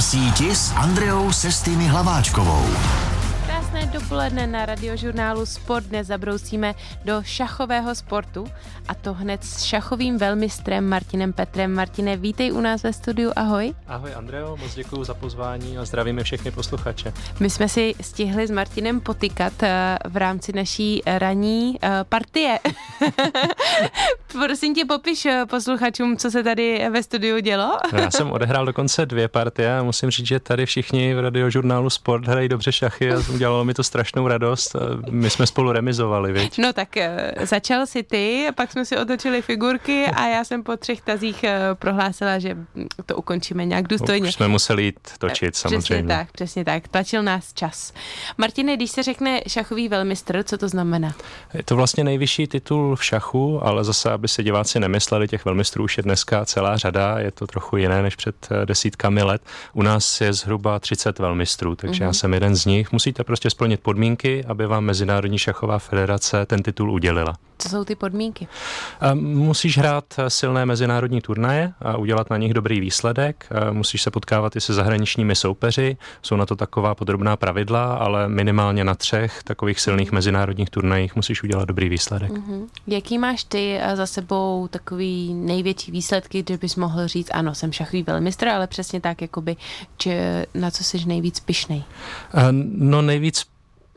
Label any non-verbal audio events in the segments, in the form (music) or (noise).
Síti s Andreou Sestými Hlaváčkovou. Krásné dopoledne na radiožurnálu Sport. Dnes zabrousíme do šachového sportu a to hned s šachovým velmistrem Martinem Petrem. Martine, vítej u nás ve studiu, ahoj. Ahoj Andreo, moc děkuji za pozvání a zdravíme všechny posluchače. My jsme si stihli s Martinem potykat eh, v rámci naší ranní eh, partie. (laughs) Prosím tě, popiš eh, posluchačům, co se tady ve studiu dělo. No, já jsem odehrál dokonce dvě partie a musím říct, že tady všichni v radiožurnálu Sport hrají dobře šachy a udělalo mi to strašnou radost. My jsme spolu remizovali, viď? No tak začal si ty, pak jsme si otočili figurky a já jsem po třech tazích eh, prohlásila, že to ukončíme nějak důstojně. Už jsme museli jít točit samozřejmě. Přesně tak, přesně tak. Tlačil nás čas. Martine, když se řekne šachový velmistr, co to znamená? Je to vlastně nejvyšší titul v šachu, ale zase, aby se diváci nemysleli, těch velmistrů už je dneska celá řada, je to trochu jiné než před eh, desítkami let. U nás je zhruba 30 velmistrů, takže mm-hmm. já mhm. jsem jeden z nich. Musíte prostě splnit podmínky, aby vám Mezinárodní šachová federace ten titul udělila. Co jsou ty podmínky? Musíš hrát silné mezinárodní turnaje a udělat na nich dobrý výsledek. Musíš se potkávat i se zahraničními soupeři. Jsou na to taková podrobná pravidla, ale minimálně na třech takových silných mezinárodních turnajích musíš udělat dobrý výsledek. Mm-hmm. Jaký máš ty eh, za sebou takový největší výsledky, kde bys mohl říct, ano, jsem šachový velmistr, ale přesně tak, jakoby, či na co jsi nejvíc pišnej? No nejvíc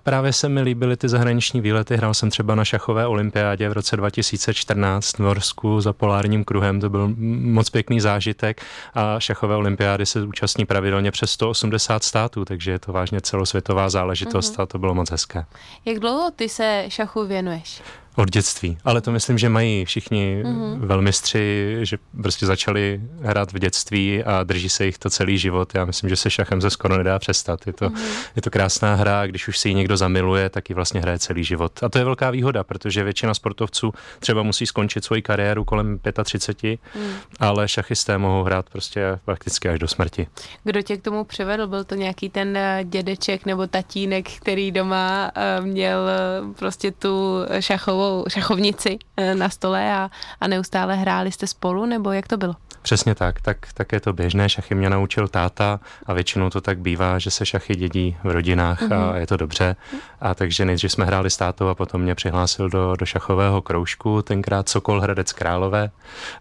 Právě se mi líbily ty zahraniční výlety. Hrál jsem třeba na šachové olympiádě v roce 2014 v Norsku za polárním kruhem. To byl moc pěkný zážitek a šachové olympiády se účastní pravidelně přes 180 států, takže je to vážně celosvětová záležitost mm-hmm. a to bylo moc hezké. Jak dlouho ty se šachu věnuješ? Od dětství. Ale to myslím, že mají všichni mm-hmm. velmistři, že prostě začali hrát v dětství a drží se jich to celý život. Já myslím, že se šachem se skoro nedá přestat. Je to, mm-hmm. je to krásná hra když už si ji někdo zamiluje, tak ji vlastně hraje celý život. A to je velká výhoda, protože většina sportovců třeba musí skončit svoji kariéru kolem 35, mm. ale šachisté mohou hrát prostě prakticky až do smrti. Kdo tě k tomu přivedl? Byl to nějaký ten eh, dědeček nebo tatínek, který doma eh, měl eh, prostě tu šachovou šachovou, šachovnici eh, na stole a, a neustále hráli jste spolu, nebo jak to bylo? Přesně tak, tak, tak je to běžné. Šachy mě naučil táta a většinou to tak bývá, že se šachy dědí v rodinách mm-hmm. a mhm. je to dobře. A takže nejdřív jsme hráli s tátou a potom mě přihlásil do, do šachového kroužku, tenkrát Sokol Hradec Králové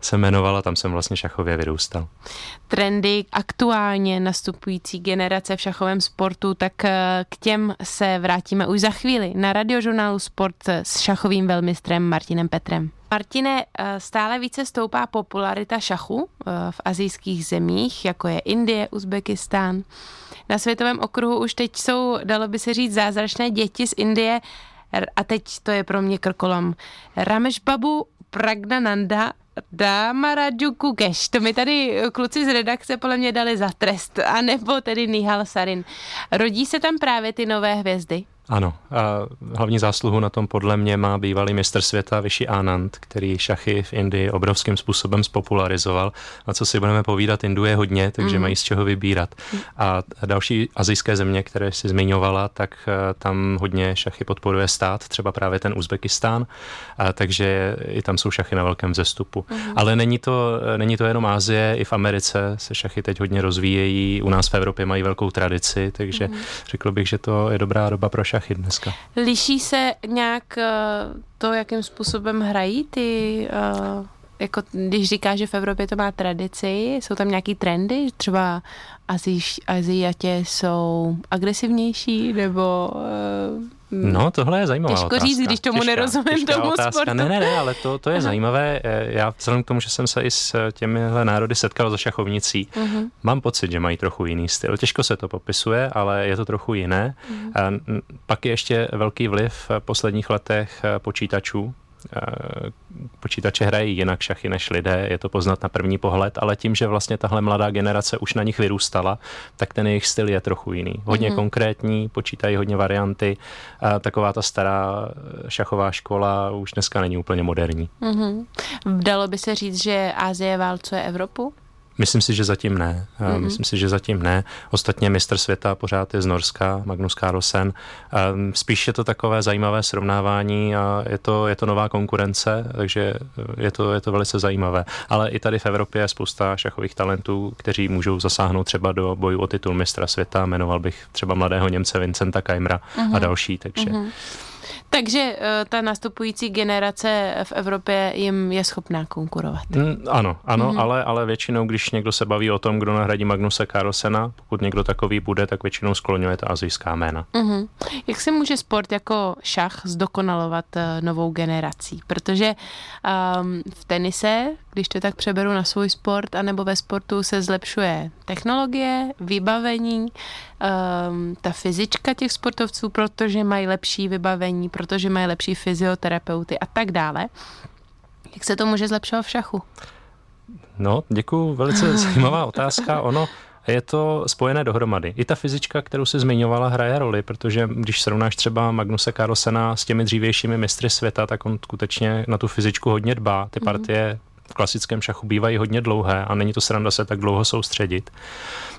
se jmenovala, tam jsem vlastně šachově vyrůstal. Trendy aktuálně nastupující generace v šachovém sportu, tak eh, k těm se vrátíme už za chvíli na radiožurnálu Sport s šachovým velmistrem Martinem Petrem. Martine, eh, stále více stoupá popularita šachu eh, v azijských zemích, jako je Indie, Uzbekistán. Na světovém okruhu už teď jsou, dalo by se říct, zázračné děti z Indie a teď to je pro mě krkolom. Ramesh Babu Pragnananda Dámaraju Kukeš, to mi tady kluci z redakce podle mě dali za trest, anebo tedy Nihal Sarin. Rodí se tam právě ty nové hvězdy? Ano, a hlavní zásluhu na tom podle mě má bývalý mistr světa Vyši Anand, který šachy v Indii obrovským způsobem spopularizoval. A co si budeme povídat, Indu je hodně, takže mm. mají z čeho vybírat. A další azijské země, které si zmiňovala, tak eh, tam hodně šachy podporuje stát, třeba právě ten Uzbekistán, a takže i tam jsou šachy na velkém vzestupu. Mm. Ale není to, není to jenom Asie, i v Americe se šachy teď hodně rozvíjejí, u nás v Evropě mají velkou tradici, takže mm. řekl bych, že to je dobrá doba pro šachy dneska. Liší se nějak eh, to, jakým způsobem hrají ty uh jako když říká, že v Evropě to má tradici, jsou tam nějaký trendy, třeba Azíš, Aziatě jsou agresivnější, nebo... Uh, no, tohle je zajímavá těžko otázka. říct, když tomu těžká, nerozumím těžká tomu otázka. sportu. Ne, ne, ne, ale to, to je Aha. zajímavé. Já vzhledem k tomu, že jsem se i s těmihle národy setkal za šachovnicí, uh-huh. mám pocit, že mají trochu jiný styl. Těžko se to popisuje, ale je to trochu jiné. Uh-huh. Pak je ještě velký vliv v posledních letech počítačů, Eh, počítače hrají jinak šachy než lidé, je to poznat na první pohled, ale tím, že vlastně tahle mladá generace už na nich vyrůstala, tak ten jejich styl je trochu jiný. Hodně mm-hmm. konkrétní, počítají hodně varianty. A taková ta stará šachová škola už dneska není úplně moderní. Mm-hmm. Dalo by se říct, že Ázie válcuje Evropu? Myslím si, že zatím ne. Mm-hmm. Myslím si, že zatím ne. Ostatně mistr světa pořád je z Norska, Magnus Carlsen. Spíš je to takové zajímavé srovnávání a je to, je to nová konkurence, takže je to, je to velice zajímavé. Ale i tady v Evropě je spousta šachových talentů, kteří můžou zasáhnout třeba do boju o titul mistra světa. Jmenoval bych třeba mladého Němce Vincenta Kajmra mm-hmm. a mhm. další. Takže mm-hmm. Takže uh, ta nastupující generace v Evropě jim je schopná konkurovat. Mm, ano, ano, mm-hmm. ale, ale většinou, když někdo se baví o tom, kdo nahradí Magnuse Carlsena, pokud někdo takový bude, tak většinou skloňuje ta azijská jména. Mm-hmm. Jak se může sport jako šach zdokonalovat uh, novou generací? Protože um, v tenise, když to tak přeberu na svůj sport, anebo ve sportu se zlepšuje technologie, vybavení, um, ta fyzička těch sportovců, protože mají lepší vybavení, protože mají lepší fyzioterapeuty a tak dále. Jak se to může zlepšovat v šachu? No, děkuji, velice (laughs) zajímavá otázka. Ono, je to spojené dohromady. I ta fyzička, kterou se zmiňovala, hraje roli, protože když srovnáš třeba Magnuse Carlsena s těmi dřívějšími mistry světa, tak on skutečně na tu fyzičku hodně dbá. Ty mhm. partie v klasickém šachu bývají hodně dlouhé a není to sranda se tak dlouho soustředit.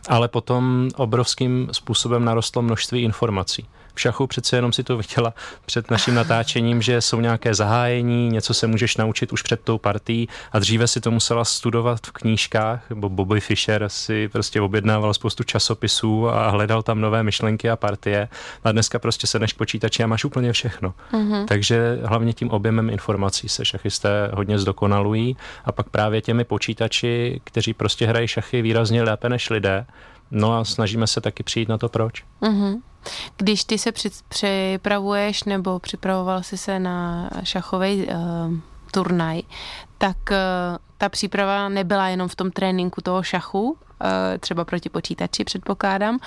Ale potom obrovským způsobem narostlo množství informací v šachu přece jenom si to viděla před naším natáčením, že jsou nějaké zahájení, něco se můžeš naučit už před tou partí a dříve si to musela studovat v knížkách, bo Bobby Fischer si prostě objednával spoustu časopisů a hledal tam nové myšlenky a partie a dneska prostě se než počítači a máš úplně všechno. Mm-hmm. Takže hlavně tím objemem informací se šachisté hodně zdokonalují a pak právě těmi počítači, kteří prostě hrají šachy výrazně lépe než lidé, No a snažíme se taky přijít na to proč. Mm-hmm. Když ty se připravuješ nebo připravoval jsi se na šachový uh, turnaj, tak uh, ta příprava nebyla jenom v tom tréninku toho šachu, uh, třeba proti počítači předpokládám,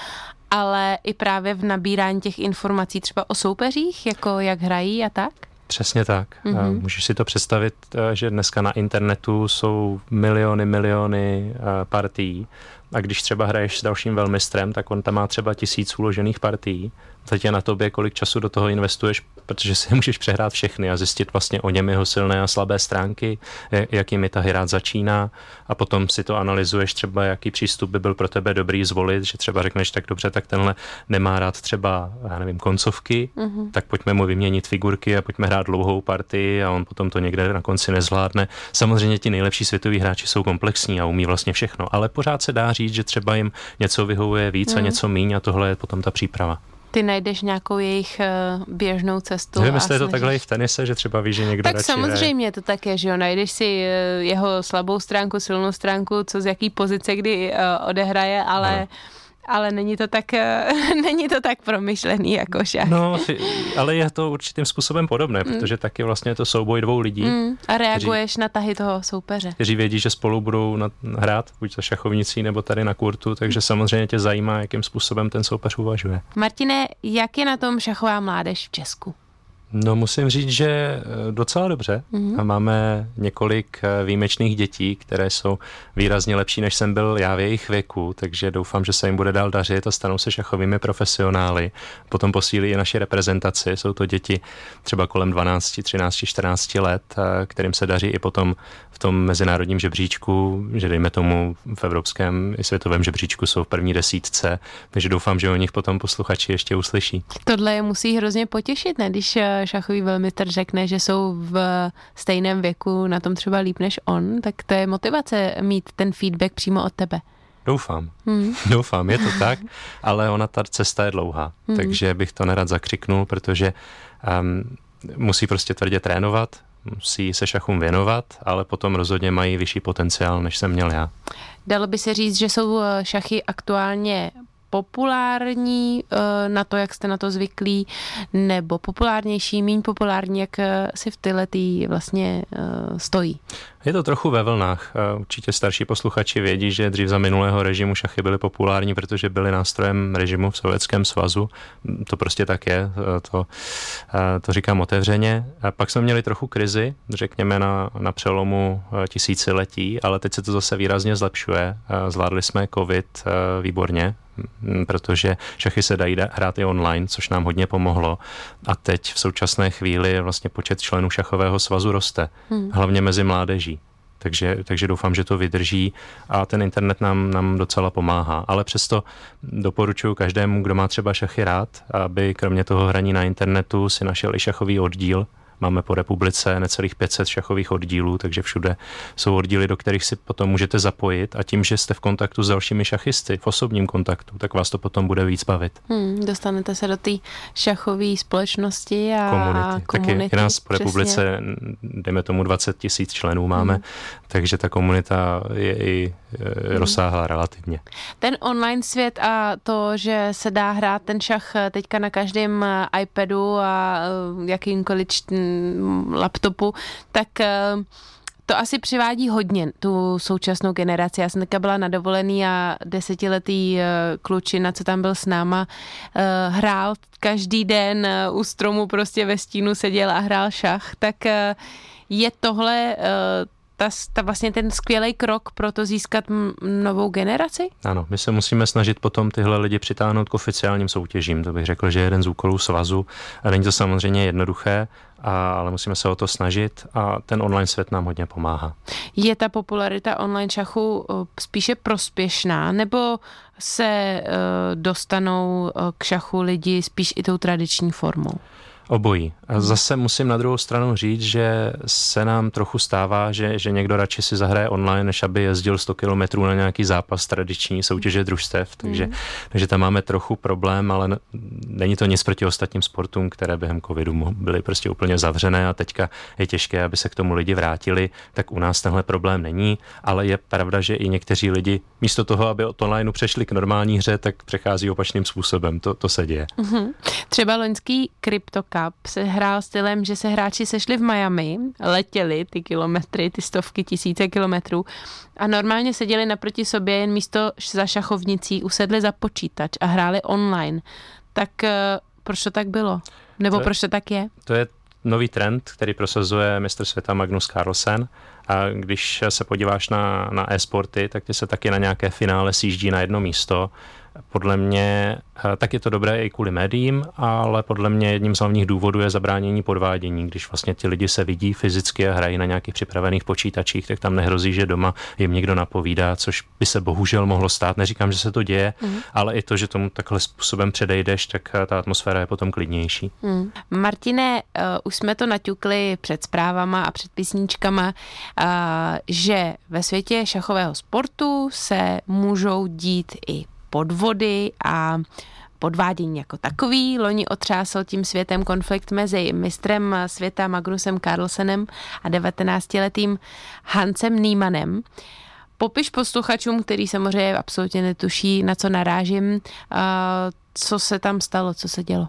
ale i právě v nabírání těch informací třeba o soupeřích, jako jak hrají a tak? Přesně tak. Mm-hmm. Můžeš si to představit, že dneska na internetu jsou miliony, miliony partií a když třeba hraješ s dalším velmistrem, tak on tam má třeba tisíc uložených partií teď je na tobě, kolik času do toho investuješ, protože si (laughs) můžeš přehrát všechny a zjistit vlastně o něm jeho silné a slabé stránky, jakými ta hra začíná a potom si to analyzuješ třeba, jaký přístup by byl pro tebe dobrý zvolit, že třeba řekneš tak dobře, tak tenhle nemá rád třeba, já nevím, koncovky, mm-hmm. tak pojďme mu vyměnit figurky a pojďme hrát dlouhou partii a on potom to někde na konci nezvládne. Samozřejmě ti nejlepší světoví hráči jsou komplexní a umí vlastně všechno, ale pořád se dá říct, že třeba jim něco vyhovuje víc mm. a mhm. něco míň a tohle je potom ta příprava ty najdeš nějakou jejich uh, běžnou cestu. Nevím, jestli je to takhle i v tenise, že třeba víš, že někdo Tak samozřejmě to tak je, že jo, najdeš si uh, jeho slabou stránku, silnou stránku, co z jaký pozice kdy uh, odehraje, ale no ale není to tak, eh, (laughs) není to tak promyšlený jako šach. No, ale je to určitým způsobem podobné, mm. protože taky vlastně je to souboj dvou lidí. Mm. A reaguješ kteří, na tahy toho soupeře. Kteří vědí, že spolu budou hrát, buď za šachovnicí nebo tady na kurtu, takže samozřejmě tě zajímá, jakým způsobem ten soupeř uvažuje. Martine, jak je na tom šachová mládež v Česku? No musím říct, že eh, docela dobře. Mm-hmm. A máme několik eh, výjimečných dětí, které jsou výrazně lepší, než jsem byl já v jejich věku, takže doufám, že se jim bude dál dařit a stanou se šachovými profesionály. Potom posílí i naše reprezentaci. Jsou to děti třeba kolem 12, 13, 14 let, eh, kterým se daří i potom v tom mezinárodním žebříčku, že dejme tomu v evropském i světovém žebříčku jsou v první desítce, takže doufám, že o nich potom posluchači ještě uslyší. Tohle je musí hrozně potěšit, ne? Když šachový velmistr řekne, že jsou v stejném věku na tom třeba líp než on, tak to je motivace mít ten feedback přímo od tebe. Doufám. Hmm. (laughs) Doufám, je to tak, ale ona ta cesta je dlouhá, hmm. takže bych to nerad zakřiknul, protože um, musí prostě tvrdě trénovat, musí se šachům věnovat, ale potom rozhodně mají vyšší potenciál, než jsem měl já. Dalo by se říct, že jsou eh, šachy aktuálně populární eh, na to, jak jste na to zvyklí, nebo populárnější, méně populární, jak eh, si v tyhle tý vlastně eh, stojí? Je to trochu ve vlnách. Určitě starší posluchači vědí, že dřív za minulého režimu šachy byly populární, protože byly nástrojem režimu v Sovětském svazu. To prostě tak je, to, to říkám otevřeně. A pak jsme měli trochu krizi, řekněme na, na přelomu tisíciletí, ale teď se to zase výrazně zlepšuje. Zvládli jsme covid výborně, protože šachy se dají hrát i online, což nám hodně pomohlo. A teď v současné chvíli vlastně počet členů šachového svazu roste, hmm. hlavně mezi mládeží. Takže, takže doufám, že to vydrží a ten internet nám, nám docela pomáhá. Ale přesto doporučuji každému, kdo má třeba šachy rád, aby kromě toho hraní na internetu si našel i šachový oddíl, Máme po republice necelých 500 šachových oddílů, takže všude jsou oddíly, do kterých si potom můžete zapojit a tím, že jste v kontaktu s dalšími šachisty, v osobním kontaktu, tak vás to potom bude víc bavit. Hmm, dostanete se do té šachové společnosti a komunity. komunity Taky nás po republice, dejme tomu 20 tisíc členů máme, hmm. takže ta komunita je i hmm. rozsáhlá relativně. Ten online svět a to, že se dá hrát ten šach teďka na každém iPadu a jakýmkoliv laptopu, tak eh, to asi přivádí hodně tu současnou generaci. Já jsem taká byla na dovolený a desetiletý eh, klučina, co tam byl s náma, eh, hrál každý den u stromu prostě ve stínu seděl a hrál šach, tak je tohle ta, ta vlastně ten skvělý krok pro to získat novou generaci? Ano, my se musíme snažit potom tyhle lidi přitáhnout k oficiálním soutěžím. To bych řekl, že je jeden z úkolů svazu. A není to samozřejmě jednoduché, a, ale musíme se o to snažit a ten online svět nám hodně pomáhá. Je ta popularita online šachu spíše prospěšná, nebo se uh, dostanou k šachu lidi spíš i tou tradiční formou? Obojí. A zase musím na druhou stranu říct, že se nám trochu stává, že, že někdo radši si zahraje online, než aby jezdil 100 kilometrů na nějaký zápas tradiční soutěže družstev. Takže, mm. takže tam máme trochu problém, ale není to nic proti ostatním sportům, které během covidu byly prostě úplně zavřené a teďka je těžké, aby se k tomu lidi vrátili. Tak u nás tenhle problém není, ale je pravda, že i někteří lidi místo toho, aby od online přešli k normální hře, tak přechází opačným způsobem. To, to se děje. Mm-hmm. Třeba loňský Crypto Cup se hrál stylem, že se hráči sešli v Miami, letěli ty kilometry, ty stovky, tisíce kilometrů a normálně seděli naproti sobě jen místo za šachovnicí, usedli za počítač a hráli online. Tak eh, proč to tak bylo? Nebo to proč to tak je? To je nový trend, který prosazuje mistr světa Magnus Carlsen. A když se podíváš na, na e-sporty, tak ty se taky na nějaké finále sjíždí na jedno místo podle mě eh, tak je to dobré i kvůli médiím, ale podle mě jedním z hlavních důvodů je zabránění podvádění. Když vlastně ti lidi se vidí fyzicky a hrají na nějakých připravených počítačích, tak tam nehrozí, že doma jim někdo napovídá, což by se bohužel mohlo stát. Neříkám, že se to děje, mm. ale i to, že tomu takhle způsobem předejdeš, tak eh, ta atmosféra je potom klidnější. Mm. Martine, uh, už jsme to naťukli před zprávama a před písničkama, uh, že ve světě šachového sportu se můžou dít i podvody a podvádění jako takový. Loni otřásl tím světem konflikt mezi mistrem světa Magnusem Carlsenem a 19-letým Hansem Niemanem. Popiš posluchačům, který samozřejmě absolutně netuší, na co narážím, co se tam stalo, co se dělo.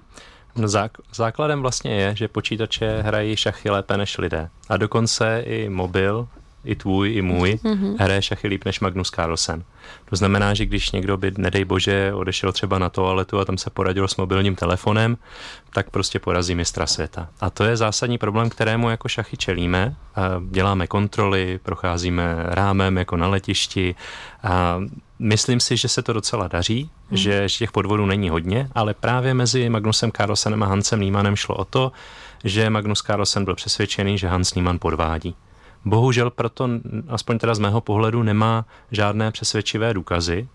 No, základem vlastně je, že počítače hrají šachy lépe než lidé. A dokonce i mobil i tvůj, i můj, mm-hmm. hraje šachy líp než Magnus Carlsen. To znamená, že když někdo by, nedej bože, odešel třeba na toaletu a tam se poradil s mobilním telefonem, tak prostě porazí mistra světa. A to je zásadní problém, kterému jako šachy čelíme. Děláme kontroly, procházíme rámem jako na letišti. A myslím si, že se to docela daří, mm. že těch podvodů není hodně, ale právě mezi Magnusem Carlsenem a Hansem Niemanem šlo o to, že Magnus Carlsen byl přesvědčený, že Hans Niemann podvádí. Bohužel proto, aspoň teda z mého pohledu, nemá žádné přesvědčivé důkazy,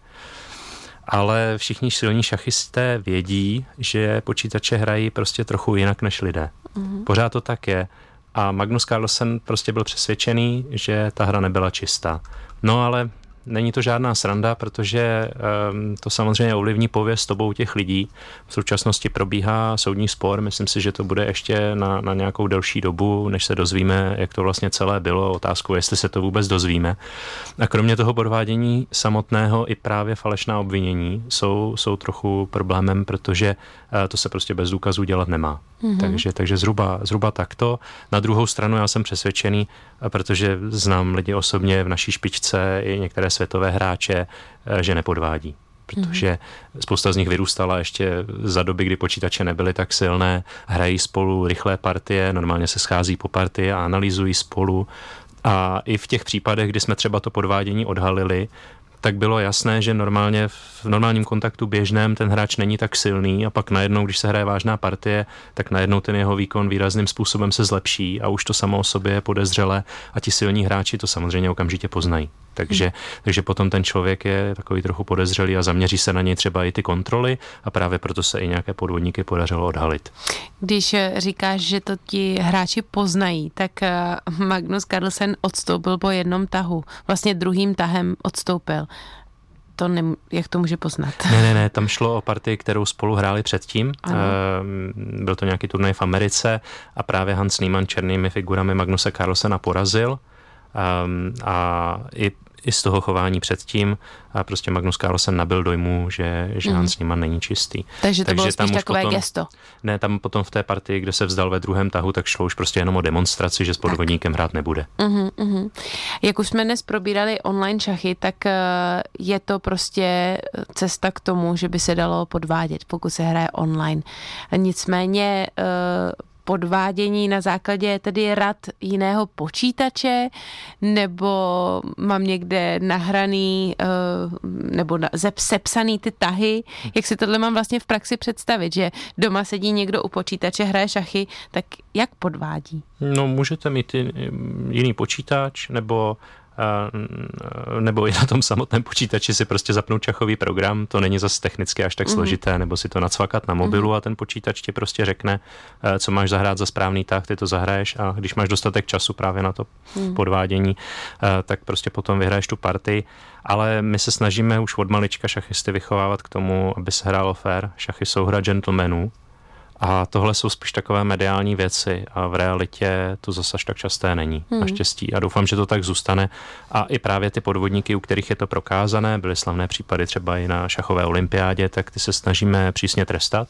ale všichni silní šachisté vědí, že počítače hrají prostě trochu jinak než lidé. Mm-hmm. Pořád to tak je. A Magnus Carlsen prostě byl přesvědčený, že ta hra nebyla čistá. No ale Není to žádná sranda, protože um, to samozřejmě ovlivní pověst obou těch lidí. V současnosti probíhá soudní spor, myslím si, že to bude ještě na, na nějakou delší dobu, než se dozvíme, jak to vlastně celé bylo. Otázku, jestli se to vůbec dozvíme. A kromě toho podvádění samotného i právě falešná obvinění jsou, jsou trochu problémem, protože uh, to se prostě bez důkazů dělat nemá. Mm-hmm. Takže, takže zhruba, zhruba takto. Na druhou stranu já jsem přesvědčený, protože znám lidi osobně v naší špičce i některé světové hráče, eh, že nepodvádí protože spousta z nich vyrůstala ještě za doby, kdy počítače nebyly tak silné, hrají spolu rychlé partie, normálně se schází po partii a analyzují spolu. A i v těch případech, kdy jsme třeba to podvádění odhalili, tak bylo jasné, že normálně v normálním kontaktu běžném ten hráč není tak silný a pak najednou, když se hraje vážná partie, tak najednou ten jeho výkon výrazným způsobem se zlepší a už to samo o sobě je podezřelé a ti silní hráči to samozřejmě okamžitě poznají. Takže, hmm. takže potom ten člověk je takový trochu podezřelý a zaměří se na něj třeba i ty kontroly a právě proto se i nějaké podvodníky podařilo odhalit. Když eh, říkáš, že to ti hráči poznají, tak eh, Magnus Carlsen odstoupil po jednom tahu. Vlastně druhým tahem odstoupil to ne, jak to může poznat? Ne, ne, ne, tam šlo o partii, kterou spolu hráli předtím. Ano. Ehm, byl to nějaký turnaj v Americe a právě Hans Niemann černými figurami Magnuse Carlsena porazil. Um, a i i z toho chování předtím a prostě Magnus Carlsen nabil dojmu, že, že mm. Hans Niemann není čistý. Takže to Takže bylo tam spíš takové potom, gesto. Ne, tam potom v té partii, kde se vzdal ve druhém tahu, tak šlo už prostě jenom o demonstraci, že s podvodníkem hrát nebude. Mm-hmm, mm-hmm. Jak už jsme dnes probírali online šachy, tak eh, je to prostě cesta k tomu, že by se dalo podvádět, pokud se hraje online. Nicméně eh, podvádění na základě tedy rad jiného počítače, nebo mám někde nahraný eh, nebo sepsaný ty tahy. Jak si tohle mám vlastně v praxi představit, že doma sedí někdo u počítače, hraje šachy, tak jak podvádí? No můžete mít jiný počítač, nebo nebo i na tom samotném počítači si prostě zapnout čachový program, to není zase technicky až tak mm. složité, nebo si to nacvakat na mobilu mm. a ten počítač ti prostě řekne, eh, co máš zahrát za správný tah, ty to zahraješ a když máš dostatek času právě na to mm. podvádění, eh, tak prostě potom vyhraješ tu partii. Ale my se snažíme už od malička šachisty vychovávat k tomu, aby se hrálo fair. Šachy jsou hra gentlemanů, a tohle jsou spíš takové mediální věci a v realitě to zase až tak časté není, hmm. naštěstí. A doufám, že to tak zůstane. A i právě ty podvodníky, u kterých je to prokázané, byly slavné případy třeba i na šachové olympiádě, tak ty se snažíme přísně trestat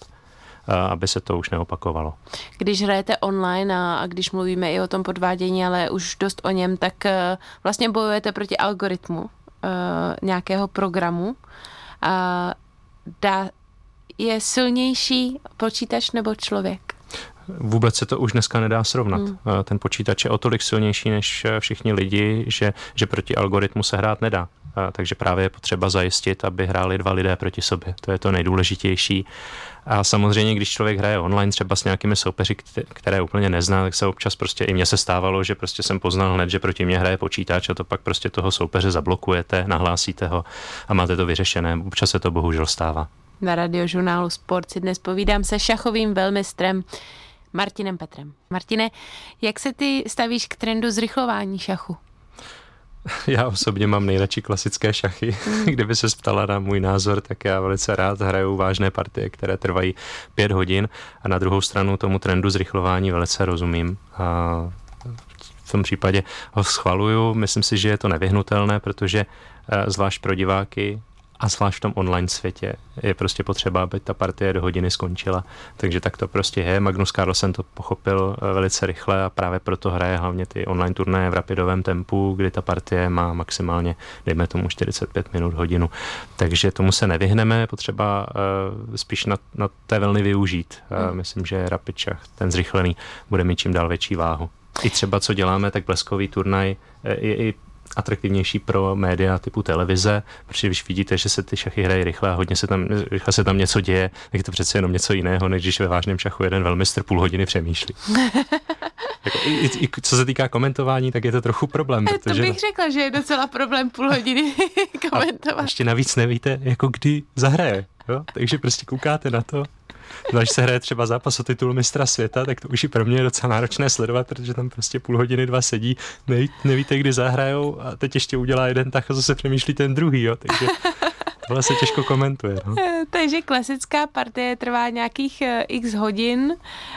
aby se to už neopakovalo. Když hrajete online a, když mluvíme i o tom podvádění, ale už dost o něm, tak eh, vlastně bojujete proti algoritmu uh, nějakého programu. Uh, dá, je silnější počítač nebo člověk? Vůbec se to už dneska nedá srovnat. Hmm. Ten počítač je o tolik silnější než eh, všichni lidi, že, že proti algoritmu se hrát nedá. Takže právě je potřeba zajistit, aby hráli dva lidé proti sobě. To je to nejdůležitější. A samozřejmě, když člověk hraje online třeba s nějakými soupeři, které úplně nezná, tak se občas prostě i mně se stávalo, že prostě jsem poznal hned, že proti mě hraje počítač a to pak prostě toho soupeře zablokujete, nahlásíte ho a máte to vyřešené. Občas se to bohužel stává. Na radiožurnálu Sport si dnes povídám se šachovým velmistrem Martinem Petrem. Martine, jak se ty stavíš k trendu zrychlování šachu? (laughs) Já osobně mám nejradši klasické šachy. Mm. (laughs) Kdyby se ptala na můj názor, tak já velice rád hraju vážné partie, které trvají pět hodin a na druhou stranu tomu trendu zrychlování velice rozumím. A v tom případě ho schvaluju. Myslím si, že je to nevyhnutelné, protože eh, zvlášť pro diváky a zvlášť v tom online světě je prostě potřeba, aby ta partie do hodiny skončila. Takže tak to prostě je. Magnus Carlsen to pochopil eh, velice rychle a právě proto hraje hlavně ty online turnaje v rapidovém tempu, kdy ta partie má maximálně, dejme tomu 45 minut, hodinu. Takže tomu se nevyhneme, potřeba uh, spíš na, na té velny využít. Uh, myslím, že Rapid Šach, ten zrychlený, bude mít čím dál větší váhu. I třeba, co děláme, tak bleskový turnaj je i atraktivnější pro média typu televize, protože když vidíte, že se ty šachy hrají rychle a hodně se tam, rychle se tam něco děje, tak je to přece jenom něco jiného, než když ve vážném šachu jeden velmistr půl hodiny přemýšlí. (laughs) jako, i, i, co se týká komentování, tak je to trochu problém. Protože... To bych řekla, že je docela problém půl hodiny komentovat. A ještě navíc nevíte, jako kdy zahraje. Jo? Takže prostě koukáte na to když se hraje třeba zápas o titul mistra světa, tak to už i pro mě je docela náročné sledovat, protože tam prostě půl hodiny, dva sedí, neví, nevíte, kdy zahrajou a teď ještě udělá jeden tak a zase přemýšlí ten druhý, jo, takže Tohle se těžko komentuje. No. Takže klasická partie trvá nějakých eh, x hodin,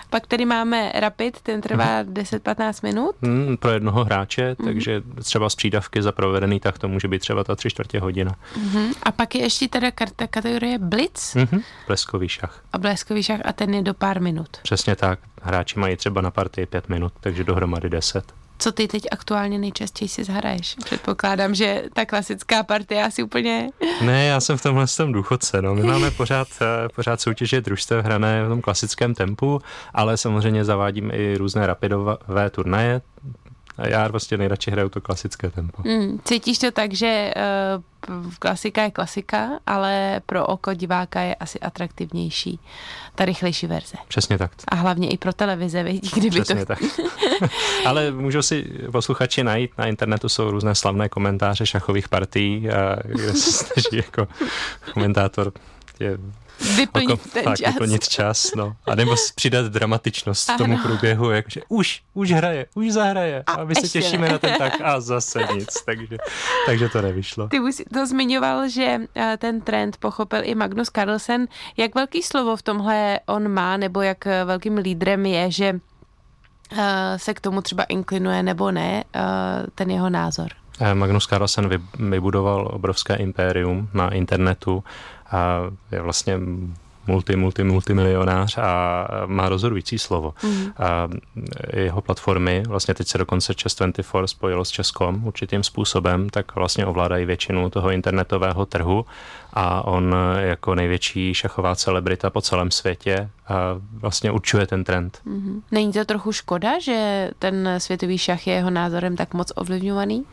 pak tady máme Rapid, ten trvá uh 10-15 minut. Hmm, pro jednoho hráče, uh takže třeba z přídavky za provedený, tak to může být třeba ta tři čtvrtě hodina. uh A pak je ještě teda karta kategorie Blitz. uh Bleskový šach. A bleskový šach a ten je do pár minut. Přesně tak. Hráči mají třeba na partii pět minut, takže dohromady deset. Co ty teď aktuálně nejčastěji si zhraješ? Předpokládám, že ta klasická partie asi úplně... Ne, já jsem v tomhle tom důchodce. No. My máme pořád, eh, pořád soutěže družstev hrané v tom klasickém tempu, ale samozřejmě zavádím i různé rapidové turnaje, A já prostě nejradši hraju to klasické tempo. Mm, cítíš to tak, že uh, klasika je klasika, ale pro oko diváka je asi atraktivnější ta rychlejší verze. Přesně tak. A hlavně i pro televize, vidí, kdyby Přesně to... tak. (laughs) ale můžou si posluchači najít, na internetu jsou různé slavné komentáře šachových partií, a kde se snaží jako komentátor je vyplnit oko, ten tak, čas. vyplnit čas, no. A nebo přidat dramatičnost ano. tomu průběhu, jakože už, už hraje, už zahraje. A, a my se těšíme ne. na ten tak (laughs) a zase nic. Takže, takže to nevyšlo. Ty už to zmiňoval, že eh, ten trend pochopil i Magnus Carlsen. Jak velký slovo v tomhle on má, nebo jak eh, velkým lídrem je, že eh, se k tomu třeba inklinuje nebo ne, ten jeho názor? Magnus Carlsen vybudoval obrovské impérium na internetu a je vlastně multi, multi, multimilionář a má rozhodující slovo. Mm. A jeho platformy, vlastně teď se dokonce Chess24 spojilo s Českom určitým způsobem, tak vlastně ovládají většinu toho internetového trhu a on jako největší šachová celebrita po celém světě a vlastně určuje ten trend. Mm. Není to trochu škoda, že ten světový šach je jeho názorem tak moc ovlivňovaný?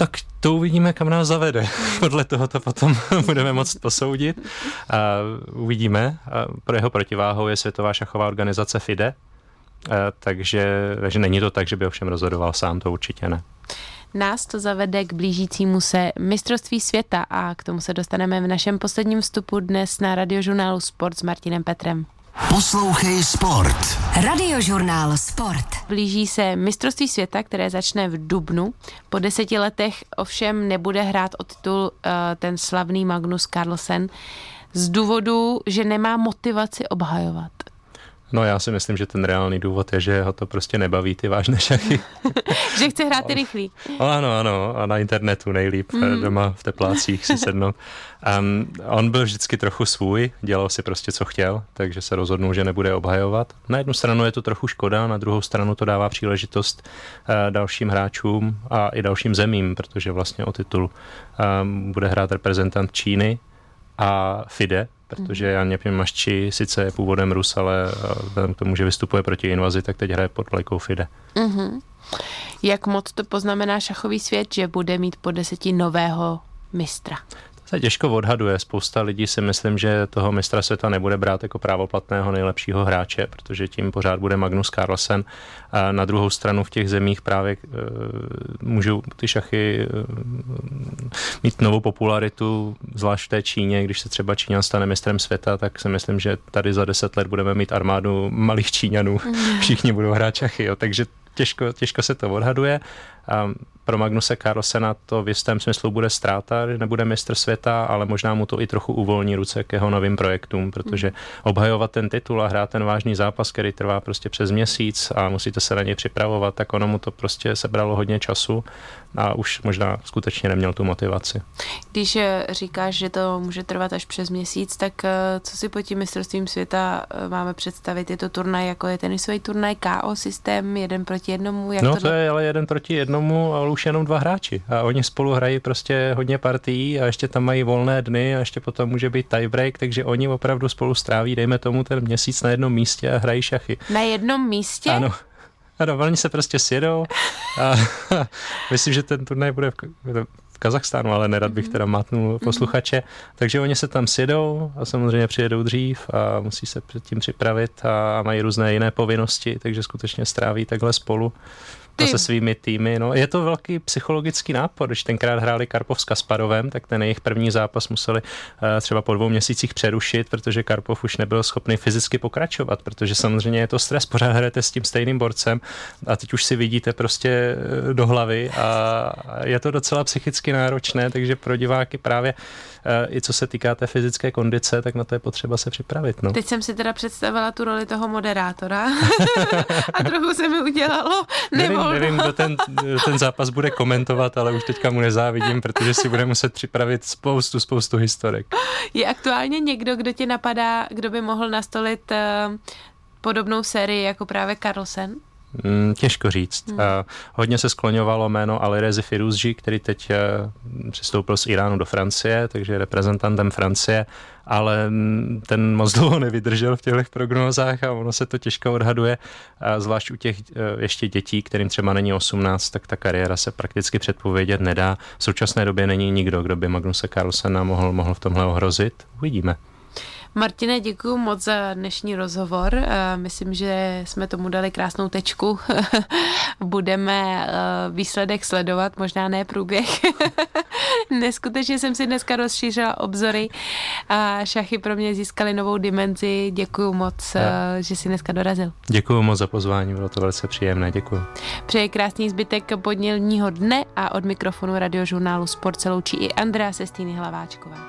Tak to uvidíme, kam nás zavede. (laughs) Podle toho to potom (laughs) budeme moct posoudit. A uvidíme. A pro jeho protiváhou je Světová šachová organizace FIDE, a takže, takže není to tak, že by ovšem rozhodoval sám, to určitě ne. Nás to zavede k blížícímu se mistrovství světa a k tomu se dostaneme v našem posledním vstupu dnes na radiožurnálu Sport s Martinem Petrem. Poslouchej Sport. Radiožurnál Sport. Blíží se mistrovství světa, které začne v Dubnu. Po deseti letech ovšem nebude hrát o titul uh, ten slavný Magnus Carlsen z důvodu, že nemá motivaci obhajovat. No já si myslím, že ten reálný důvod je, že ho to prostě nebaví ty vážné šachy. (laughs) že chce hrát ty rychlý. (laughs) Ano, ano, a na internetu nejlíp mm. doma v teplácích si sednout. Um, on byl vždycky trochu svůj, dělal si prostě co chtěl, takže se rozhodnul, že nebude obhajovat. Na jednu stranu je to trochu škoda, na druhou stranu to dává příležitost uh, dalším hráčům a i dalším zemím, protože vlastně o titul um, bude hrát reprezentant Číny a FIDE, protože Jan Nepěmašči sice je původem Rus, ale eh, k tomu, že vystupuje proti invazi, tak teď hraje pod vlajkou FIDE. Mm-hmm. Jak moc to poznamená šachový svět, že bude mít po deseti nového mistra? Se těžko odhaduje. Spousta lidí si myslím, že toho mistra světa nebude brát jako právoplatného nejlepšího hráče, protože tím pořád bude Magnus Carlsen. A na druhou stranu v těch zemích právě e, můžou ty šachy e, mít novou popularitu, zvlášť v té Číně, když se třeba Číňan stane mistrem světa, tak si myslím, že tady za deset let budeme mít armádu malých Číňanů. Mm. Všichni budou hrát šachy, jo. takže těžko, těžko se to odhaduje. Pro Magnuse Carlsena to v jistém smyslu bude ztráta, že nebude mistr světa, ale možná mu to i trochu uvolní ruce k jeho novým projektům, protože hmm. obhajovat ten titul a hrát ten vážný zápas, který trvá prostě přes měsíc a musíte se na něj připravovat, tak ono mu to prostě sebralo hodně času a už možná skutečně neměl tu motivaci. Když eh, říkáš, že to může trvat až přes měsíc, tak eh, co si pod tím mistrovstvím světa eh, máme představit? Je to turnaj, jako je tenisový turnaj, KO systém, jeden proti jednomu? Jak no to, to je ale jeden proti jednomu, ale už jenom dva hráči. A oni spolu hrají prostě hodně partií a ještě tam mají volné dny a ještě potom může být tiebreak, takže oni opravdu spolu stráví, dejme tomu, ten měsíc na jednom místě a hrají šachy. Na jednom místě? Ano. Ano, oni se prostě sjedou a (laughs) myslím, že ten turnaj bude v, v Kazachstánu, ale nerad bych mhm. teda matnul mhm. posluchače. Takže oni se tam sjedou a samozřejmě přijedou dřív a musí se předtím připravit a mají různé jiné povinnosti, takže skutečně stráví takhle spolu ty. se svými týmy. No, je to velký psychologický nápor. Když tenkrát hráli Karpov s Kasparovem, tak ten jejich první zápas museli uh, třeba po dvou měsících přerušit, protože Karpov už nebyl schopný fyzicky pokračovat, protože samozřejmě je to stres, pořád hrajete s tím stejným borcem a teď už si vidíte prostě eh, do hlavy a je to docela psychicky náročné, takže pro diváky právě Eh, i co se týká té fyzické kondice, tak na to je potřeba se připravit. No. Teď jsem si teda představila tu roli toho moderátora (laughs) a trochu se mi udělalo nevím, nevím, kdo ten, ten zápas bude komentovat, ale už teďka mu nezávidím, protože si bude muset připravit spoustu, spoustu historek. Je aktuálně někdo, kdo tě napadá, kdo by mohl nastolit uh, podobnou sérii jako právě Carlsen? Mm, těžko říct. Hmm. Uh, hodně se skloňovalo jméno Alirezi Firuzji, který teď uh, přistoupil z Iránu do Francie, takže je reprezentantem Francie, ale mm, ten moc (laughs) dlouho nevydržel v těchto prognózách a ono se to těžko odhaduje, a zvlášť u těch uh, ještě dětí, kterým třeba není 18, tak ta kariéra se prakticky předpovědět nedá. V současné době není nikdo, kdo by Magnuse Carlsena mohl, mohl v tomhle ohrozit. Uvidíme. Martine, děkuji moc za dnešní rozhovor. Eh, myslím, že jsme tomu dali krásnou tečku. (laughs) Budeme eh, výsledek sledovat, možná ne průběh. (laughs) Neskutečně jsem si dneska rozšířila obzory a šachy pro mě získaly novou dimenzi. Děkuji moc, ja. Eh, že jsi dneska dorazil. Děkuji moc za pozvání, bylo to velice příjemné, děkuji. Přeji krásný zbytek podnělního dne a od mikrofonu radiožurnálu Sport se loučí i Andrea Sestýny Hlaváčková.